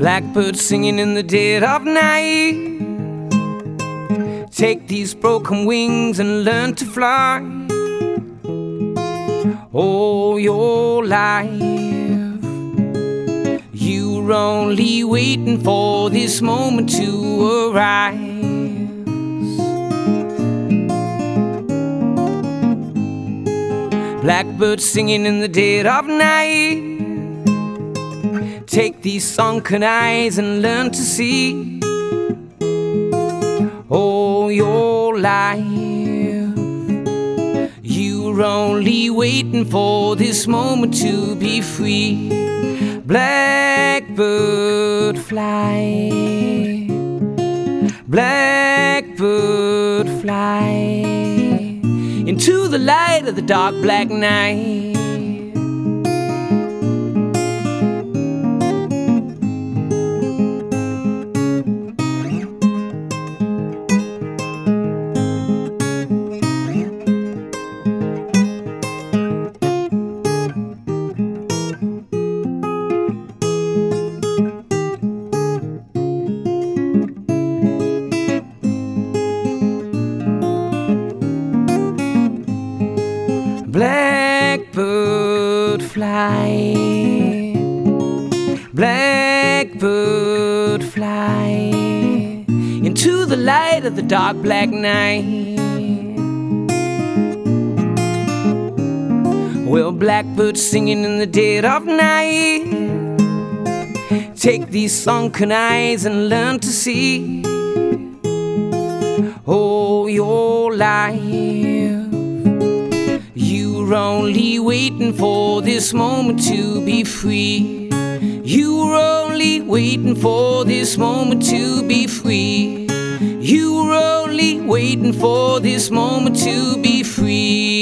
Blackbird singing in the dead of night. Take these broken wings and learn to fly. All your life, you're only waiting for this moment to arise. Blackbird singing in the dead of night. Take these sunken eyes and learn to see all your life. You're only waiting for this moment to be free. Blackbird fly, blackbird fly into the light of the dark black night. Blackbird fly, blackbird fly into the light of the dark black night. Well, blackbird singing in the dead of night. Take these sunken eyes and learn to see all your life. You're only waiting for this moment to be free. You're only waiting for this moment to be free. You're only waiting for this moment to be free.